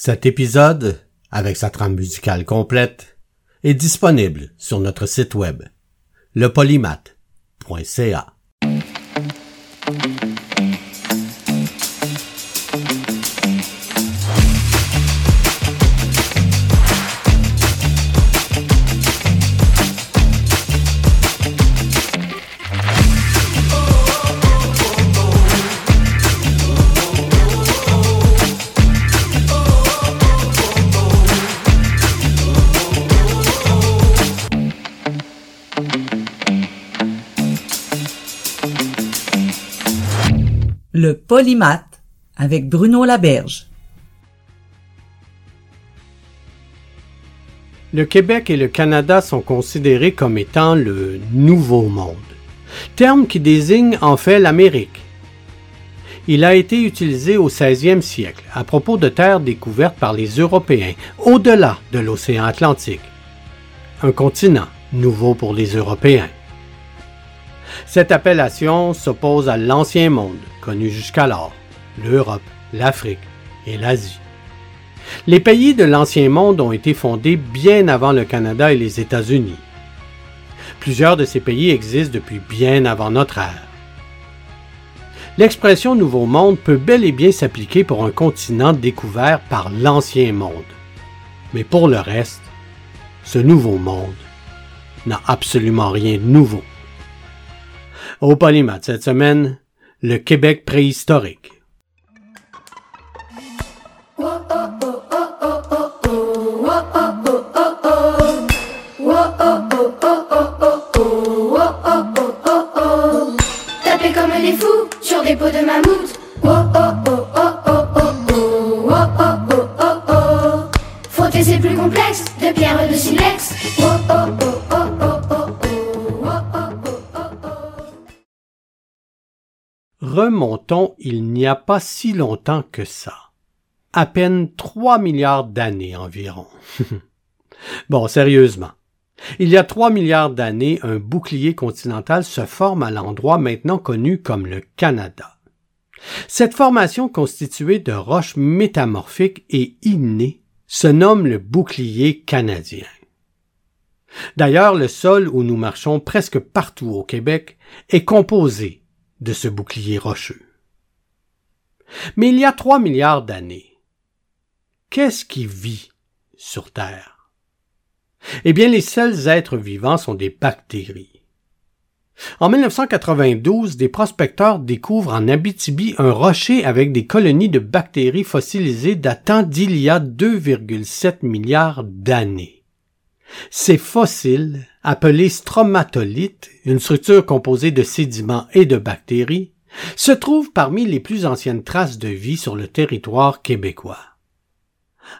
Cet épisode, avec sa trame musicale complète, est disponible sur notre site web, lepolymath.ca. Le polymath avec Bruno Laberge. Le Québec et le Canada sont considérés comme étant le Nouveau Monde, terme qui désigne en fait l'Amérique. Il a été utilisé au 16e siècle à propos de terres découvertes par les Européens au-delà de l'océan Atlantique. Un continent nouveau pour les Européens. Cette appellation s'oppose à l'Ancien Monde, connu jusqu'alors, l'Europe, l'Afrique et l'Asie. Les pays de l'Ancien Monde ont été fondés bien avant le Canada et les États-Unis. Plusieurs de ces pays existent depuis bien avant notre ère. L'expression Nouveau Monde peut bel et bien s'appliquer pour un continent découvert par l'Ancien Monde. Mais pour le reste, ce Nouveau Monde n'a absolument rien de nouveau. Au Polymath cette semaine, le Québec préhistorique. Tapez comme des fous sur des peaux de mammouth. Il n'y a pas si longtemps que ça. À peine 3 milliards d'années environ. bon, sérieusement. Il y a 3 milliards d'années, un bouclier continental se forme à l'endroit maintenant connu comme le Canada. Cette formation constituée de roches métamorphiques et innées se nomme le bouclier canadien. D'ailleurs, le sol où nous marchons presque partout au Québec est composé de ce bouclier rocheux. Mais il y a trois milliards d'années, qu'est-ce qui vit sur Terre? Eh bien, les seuls êtres vivants sont des bactéries. En 1992, des prospecteurs découvrent en Abitibi un rocher avec des colonies de bactéries fossilisées datant d'il y a 2,7 milliards d'années. Ces fossiles, appelés stromatolites, une structure composée de sédiments et de bactéries, se trouvent parmi les plus anciennes traces de vie sur le territoire québécois.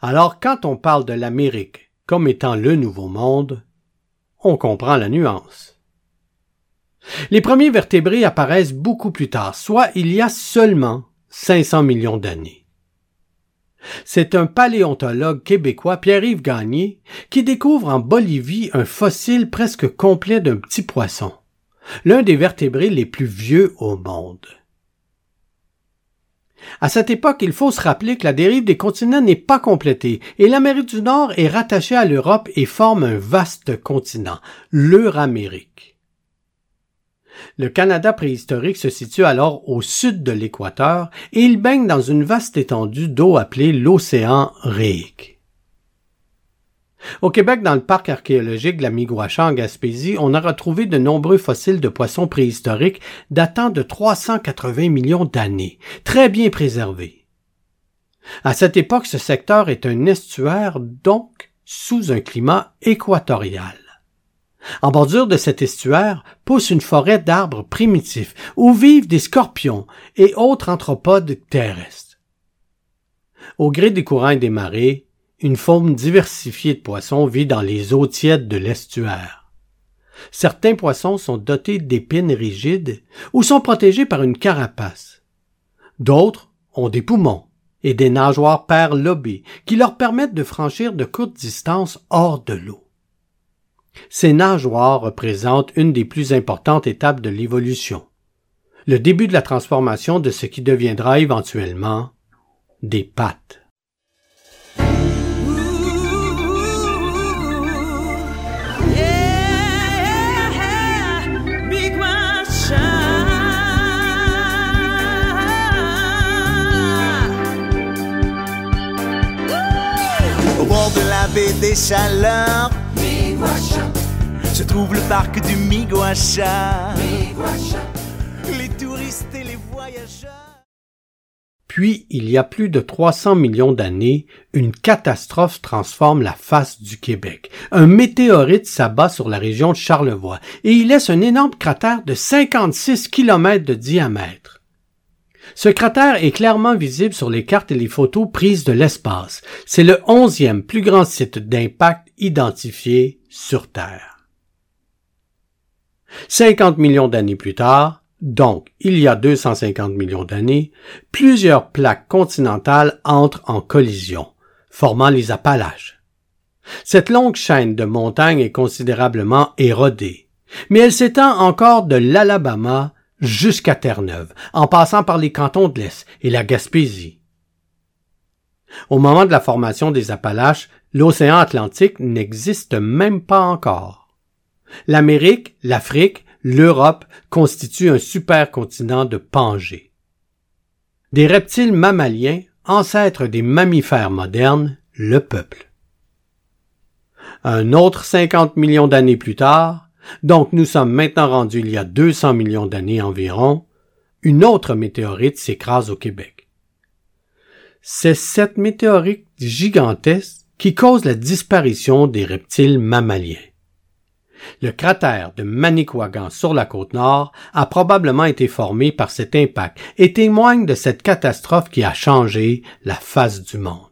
Alors quand on parle de l'Amérique comme étant le Nouveau Monde, on comprend la nuance. Les premiers vertébrés apparaissent beaucoup plus tard, soit il y a seulement 500 millions d'années. C'est un paléontologue québécois, Pierre-Yves Gagné, qui découvre en Bolivie un fossile presque complet d'un petit poisson, l'un des vertébrés les plus vieux au monde. À cette époque, il faut se rappeler que la dérive des continents n'est pas complétée et l'Amérique du Nord est rattachée à l'Europe et forme un vaste continent, l'Euramérique. Le Canada préhistorique se situe alors au sud de l'équateur et il baigne dans une vaste étendue d'eau appelée l'océan Réique. Au Québec, dans le parc archéologique de la Miguacha en Gaspésie, on a retrouvé de nombreux fossiles de poissons préhistoriques datant de 380 millions d'années, très bien préservés. À cette époque, ce secteur est un estuaire, donc sous un climat équatorial. En bordure de cet estuaire pousse une forêt d'arbres primitifs où vivent des scorpions et autres anthropodes terrestres. Au gré des courants et des marées, une faune diversifiée de poissons vit dans les eaux tièdes de l'estuaire. Certains poissons sont dotés d'épines rigides ou sont protégés par une carapace. D'autres ont des poumons et des nageoires paires lobées qui leur permettent de franchir de courtes distances hors de l'eau. Ces nageoires représentent une des plus importantes étapes de l'évolution, le début de la transformation de ce qui deviendra éventuellement des pattes. Bord de la baie des Chaleurs, se trouve le parc du Miguacha. Les touristes et les voyageurs. Puis, il y a plus de 300 millions d'années, une catastrophe transforme la face du Québec. Un météorite s'abat sur la région de Charlevoix et il laisse un énorme cratère de 56 km de diamètre. Ce cratère est clairement visible sur les cartes et les photos prises de l'espace. C'est le onzième plus grand site d'impact identifié sur Terre. 50 millions d'années plus tard, donc il y a 250 millions d'années, plusieurs plaques continentales entrent en collision, formant les Appalaches. Cette longue chaîne de montagnes est considérablement érodée, mais elle s'étend encore de l'Alabama jusqu'à Terre-Neuve, en passant par les cantons de l'Est et la Gaspésie. Au moment de la formation des Appalaches, l'océan Atlantique n'existe même pas encore. L'Amérique, l'Afrique, l'Europe constituent un supercontinent de Pangée. Des reptiles mammaliens, ancêtres des mammifères modernes, le peuple. Un autre 50 millions d'années plus tard, donc nous sommes maintenant rendus il y a 200 millions d'années environ, une autre météorite s'écrase au Québec. C'est cette météorite gigantesque qui cause la disparition des reptiles mammaliens. Le cratère de Manicouagan sur la côte nord a probablement été formé par cet impact et témoigne de cette catastrophe qui a changé la face du monde.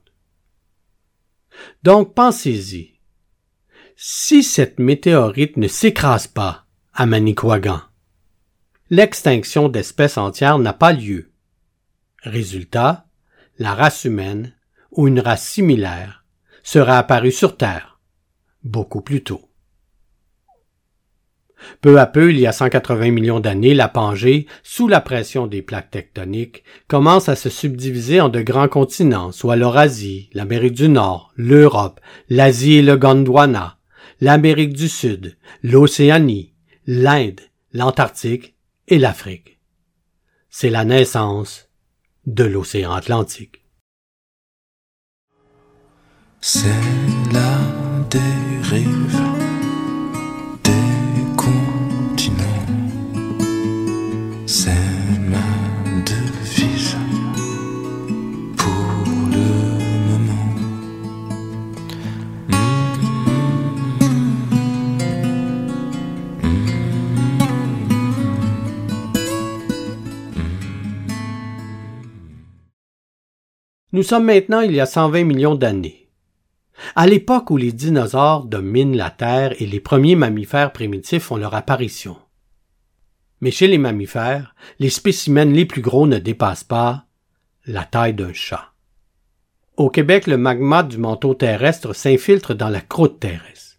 Donc pensez-y. Si cette météorite ne s'écrase pas à Manicouagan, l'extinction d'espèces entières n'a pas lieu. Résultat, la race humaine, ou une race similaire, sera apparue sur Terre, beaucoup plus tôt. Peu à peu, il y a 180 millions d'années, la Pangée, sous la pression des plaques tectoniques, commence à se subdiviser en de grands continents, soit l'Eurasie, l'Amérique du Nord, l'Europe, l'Asie et le Gondwana, l'Amérique du Sud, l'Océanie, l'Inde, l'Antarctique et l'Afrique. C'est la naissance de l'océan Atlantique. Nous sommes maintenant il y a 120 millions d'années. À l'époque où les dinosaures dominent la Terre et les premiers mammifères primitifs font leur apparition. Mais chez les mammifères, les spécimens les plus gros ne dépassent pas la taille d'un chat. Au Québec, le magma du manteau terrestre s'infiltre dans la croûte terrestre.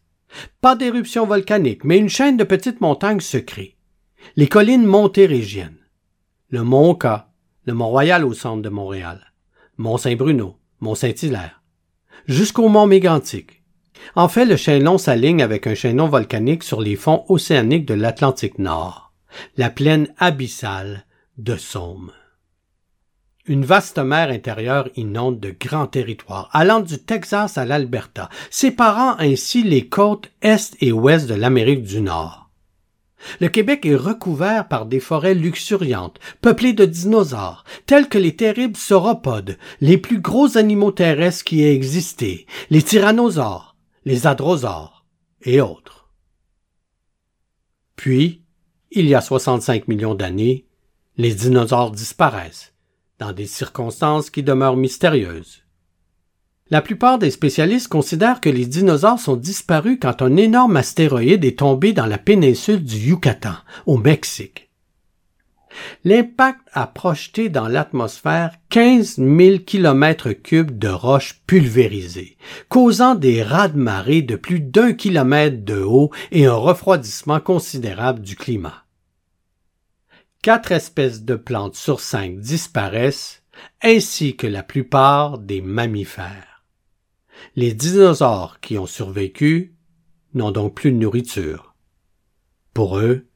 Pas d'éruption volcanique, mais une chaîne de petites montagnes se crée. Les collines montérégiennes. Le mont Oka, le mont Royal au centre de Montréal, mont Saint-Bruno, mont Saint-Hilaire, jusqu'au mont Mégantic. En fait, le chaînon s'aligne avec un chaînon volcanique sur les fonds océaniques de l'Atlantique Nord, la plaine abyssale de Somme. Une vaste mer intérieure inonde de grands territoires, allant du Texas à l'Alberta, séparant ainsi les côtes est et ouest de l'Amérique du Nord. Le Québec est recouvert par des forêts luxuriantes, peuplées de dinosaures, tels que les terribles sauropodes, les plus gros animaux terrestres qui aient existé, les tyrannosaures, les hadrosaures et autres. Puis, il y a 65 millions d'années, les dinosaures disparaissent, dans des circonstances qui demeurent mystérieuses. La plupart des spécialistes considèrent que les dinosaures sont disparus quand un énorme astéroïde est tombé dans la péninsule du Yucatan, au Mexique. L'impact a projeté dans l'atmosphère 15 000 kilomètres cubes de roches pulvérisées, causant des raz-de-marée de plus d'un kilomètre de haut et un refroidissement considérable du climat quatre espèces de plantes sur cinq disparaissent, ainsi que la plupart des mammifères. Les dinosaures qui ont survécu n'ont donc plus de nourriture. Pour eux,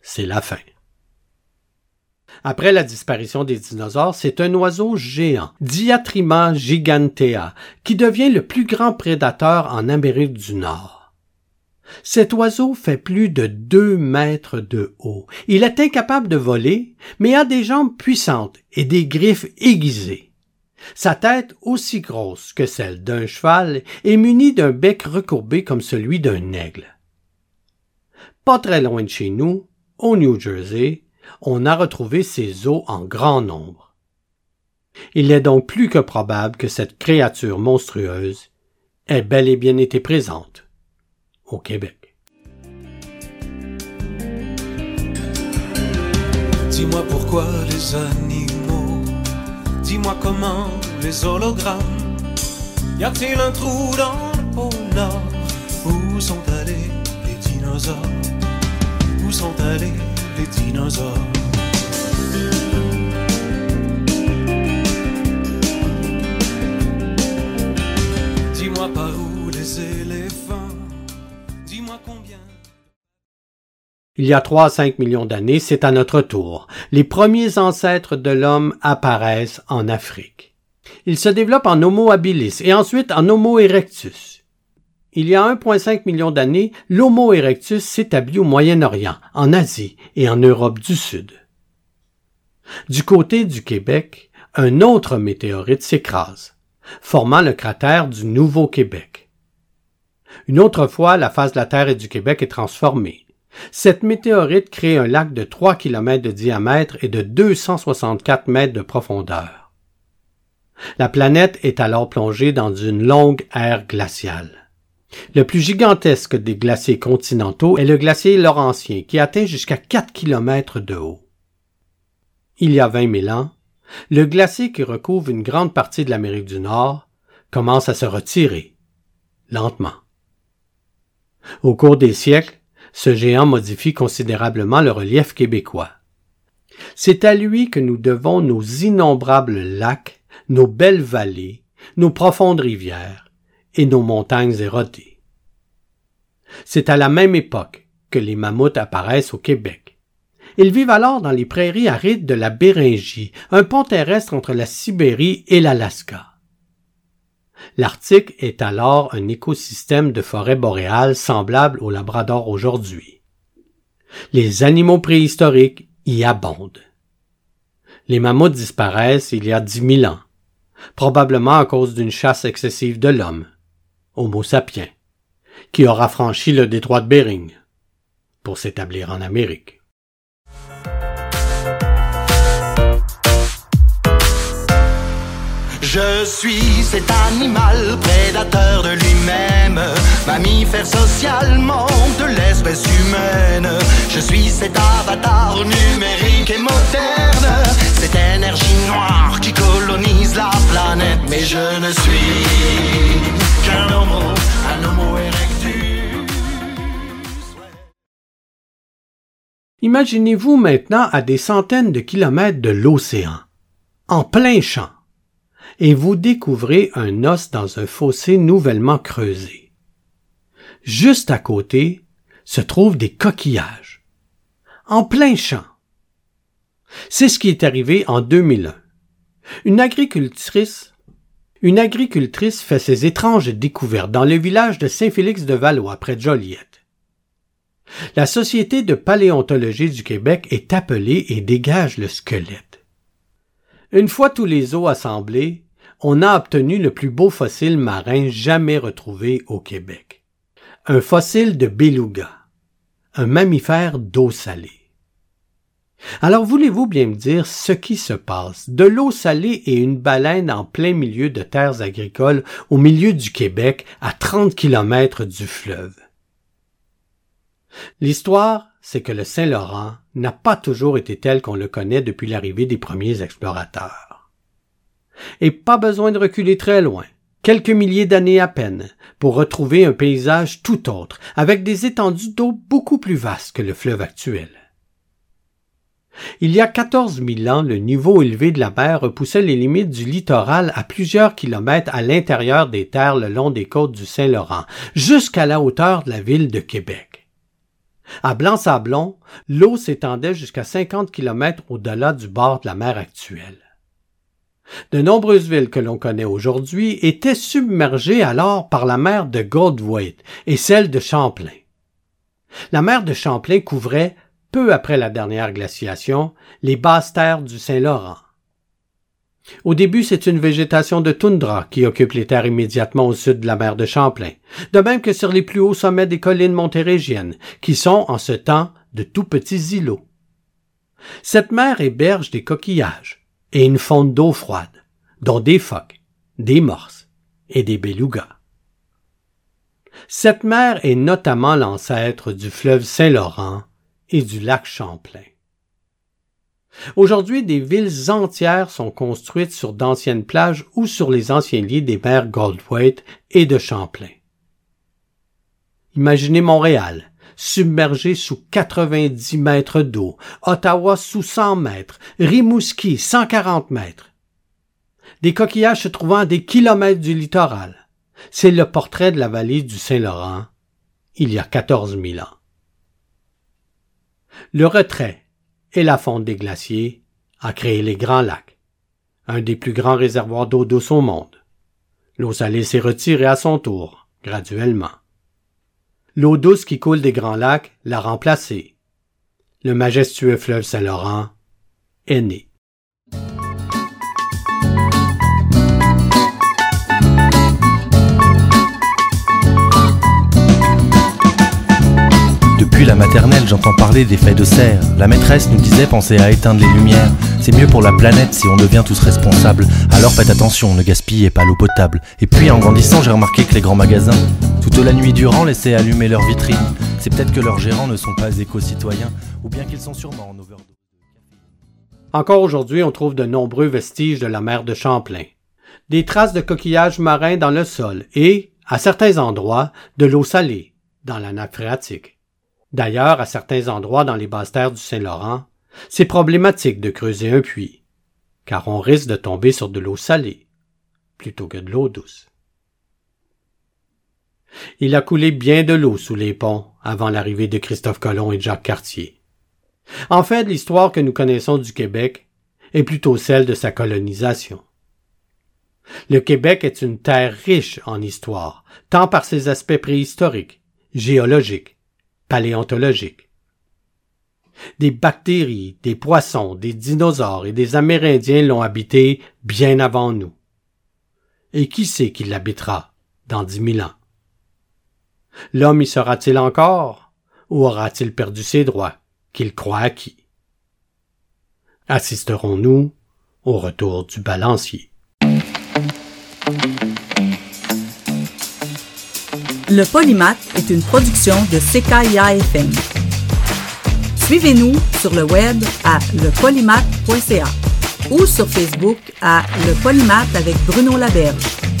c'est la fin. Après la disparition des dinosaures, c'est un oiseau géant, Diatrima gigantea, qui devient le plus grand prédateur en Amérique du Nord. Cet oiseau fait plus de deux mètres de haut. Il est incapable de voler, mais a des jambes puissantes et des griffes aiguisées. Sa tête, aussi grosse que celle d'un cheval, est munie d'un bec recourbé comme celui d'un aigle. Pas très loin de chez nous, au New Jersey, on a retrouvé ces os en grand nombre. Il est donc plus que probable que cette créature monstrueuse ait bel et bien été présente au Québec. Dis-moi comment les hologrammes. Y a-t-il un trou dans le pôle Nord Où sont allés les dinosaures Où sont allés les dinosaures Dis-moi par où les Il y a 3 à 5 millions d'années, c'est à notre tour. Les premiers ancêtres de l'homme apparaissent en Afrique. Ils se développent en Homo habilis et ensuite en Homo erectus. Il y a 1,5 million d'années, l'Homo erectus s'établit au Moyen-Orient, en Asie et en Europe du Sud. Du côté du Québec, un autre météorite s'écrase, formant le cratère du Nouveau-Québec. Une autre fois, la face de la Terre et du Québec est transformée. Cette météorite crée un lac de 3 km de diamètre et de 264 mètres de profondeur. La planète est alors plongée dans une longue ère glaciale. Le plus gigantesque des glaciers continentaux est le glacier Laurentien, qui atteint jusqu'à 4 km de haut. Il y a 20 000 ans, le glacier qui recouvre une grande partie de l'Amérique du Nord commence à se retirer, lentement. Au cours des siècles, ce géant modifie considérablement le relief québécois. C'est à lui que nous devons nos innombrables lacs, nos belles vallées, nos profondes rivières et nos montagnes érodées. C'est à la même époque que les mammouths apparaissent au Québec. Ils vivent alors dans les prairies arides de la Béringie, un pont terrestre entre la Sibérie et l'Alaska. L'Arctique est alors un écosystème de forêt boréale semblable au Labrador aujourd'hui. Les animaux préhistoriques y abondent. Les mammouths disparaissent il y a dix mille ans, probablement à cause d'une chasse excessive de l'homme, Homo sapiens, qui aura franchi le détroit de Bering pour s'établir en Amérique. Je suis cet animal prédateur de lui-même, mammifère socialement de l'espèce humaine. Je suis cet avatar numérique et moderne, cette énergie noire qui colonise la planète. Mais je ne suis qu'un homo, un homo erectus. Imaginez-vous maintenant à des centaines de kilomètres de l'océan, en plein champ, et vous découvrez un os dans un fossé nouvellement creusé. Juste à côté se trouvent des coquillages, en plein champ. C'est ce qui est arrivé en 2001. Une agricultrice une agricultrice fait ses étranges découvertes dans le village de Saint-Félix-de-Valois près de Joliette. La Société de paléontologie du Québec est appelée et dégage le squelette. Une fois tous les os assemblés, on a obtenu le plus beau fossile marin jamais retrouvé au Québec. Un fossile de beluga, un mammifère d'eau salée. Alors voulez-vous bien me dire ce qui se passe? De l'eau salée et une baleine en plein milieu de terres agricoles au milieu du Québec à 30 kilomètres du fleuve? L'histoire, c'est que le Saint-Laurent n'a pas toujours été tel qu'on le connaît depuis l'arrivée des premiers explorateurs. Et pas besoin de reculer très loin, quelques milliers d'années à peine, pour retrouver un paysage tout autre, avec des étendues d'eau beaucoup plus vastes que le fleuve actuel. Il y a quatorze mille ans, le niveau élevé de la mer repoussait les limites du littoral à plusieurs kilomètres à l'intérieur des terres le long des côtes du Saint-Laurent, jusqu'à la hauteur de la ville de Québec. À Blanc-Sablon, l'eau s'étendait jusqu'à 50 km au-delà du bord de la mer actuelle. De nombreuses villes que l'on connaît aujourd'hui étaient submergées alors par la mer de Goldthwaite et celle de Champlain. La mer de Champlain couvrait, peu après la dernière glaciation, les basses terres du Saint-Laurent. Au début, c'est une végétation de toundra qui occupe les terres immédiatement au sud de la mer de Champlain, de même que sur les plus hauts sommets des collines montérégiennes, qui sont, en ce temps, de tout petits îlots. Cette mer héberge des coquillages et une fonte d'eau froide, dont des phoques, des morses et des belugas. Cette mer est notamment l'ancêtre du fleuve Saint-Laurent et du lac Champlain. Aujourd'hui, des villes entières sont construites sur d'anciennes plages ou sur les anciens lits des mers Goldthwaite et de Champlain. Imaginez Montréal, submergé sous 90 mètres d'eau, Ottawa sous 100 mètres, Rimouski 140 mètres. Des coquillages se trouvant à des kilomètres du littoral. C'est le portrait de la vallée du Saint-Laurent, il y a 14 000 ans. Le retrait et la fonte des glaciers a créé les Grands Lacs, un des plus grands réservoirs d'eau douce au monde. L'eau salée s'est retirée à son tour, graduellement. L'eau douce qui coule des Grands Lacs l'a remplacée. Le majestueux fleuve Saint-Laurent est né. Depuis la maternelle, j'entends parler d'effets de serre. La maîtresse nous disait penser à éteindre les lumières. C'est mieux pour la planète si on devient tous responsables. Alors faites attention, ne gaspillez pas l'eau potable. Et puis en grandissant, j'ai remarqué que les grands magasins, toute la nuit durant, laissaient allumer leurs vitrines. C'est peut-être que leurs gérants ne sont pas éco-citoyens, ou bien qu'ils sont sûrement en overdose. Encore aujourd'hui, on trouve de nombreux vestiges de la mer de Champlain. Des traces de coquillages marins dans le sol et, à certains endroits, de l'eau salée dans la nappe phréatique. D'ailleurs, à certains endroits dans les basses terres du Saint-Laurent, c'est problématique de creuser un puits, car on risque de tomber sur de l'eau salée plutôt que de l'eau douce. Il a coulé bien de l'eau sous les ponts avant l'arrivée de Christophe Colomb et Jacques Cartier. En fait, l'histoire que nous connaissons du Québec est plutôt celle de sa colonisation. Le Québec est une terre riche en histoire, tant par ses aspects préhistoriques, géologiques, paléontologiques. Des bactéries, des poissons, des dinosaures et des Amérindiens l'ont habité bien avant nous. Et qui sait qui l'habitera dans dix mille ans? L'homme y sera-t-il encore, ou aura-t-il perdu ses droits qu'il croit acquis? Assisterons-nous au retour du balancier? Le Polymath est une production de CKIA FM. Suivez-nous sur le web à lepolymath.ca ou sur Facebook à Le Polymath avec Bruno Laberge.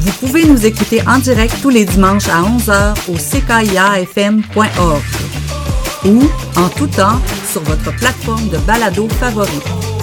Vous pouvez nous écouter en direct tous les dimanches à 11h au ckiafm.org ou en tout temps sur votre plateforme de balado favorite.